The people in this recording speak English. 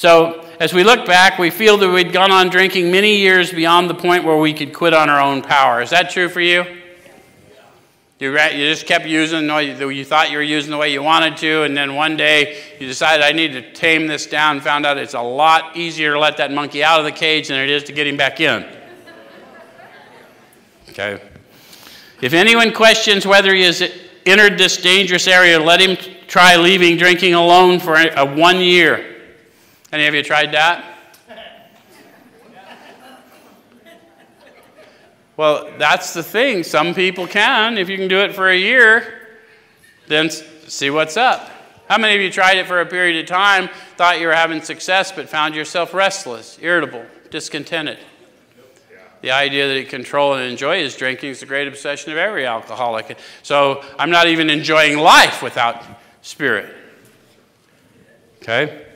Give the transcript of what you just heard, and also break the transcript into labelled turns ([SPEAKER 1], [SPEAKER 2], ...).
[SPEAKER 1] So, as we look back, we feel that we'd gone on drinking many years beyond the point where we could quit on our own power. Is that true for you? You, just kept using the you thought you were using the way you wanted to, and then one day you decided, I need to tame this down, found out it's a lot easier to let that monkey out of the cage than it is to get him back in. Okay. If anyone questions whether he has entered this dangerous area, let him try leaving drinking alone for a, a one year. Any of you tried that? Well, that's the thing. Some people can. If you can do it for a year, then see what's up. How many of you tried it for a period of time, thought you were having success, but found yourself restless, irritable, discontented? The idea that you control and enjoy his drinking is the great obsession of every alcoholic. So I'm not even enjoying life without spirit. Okay?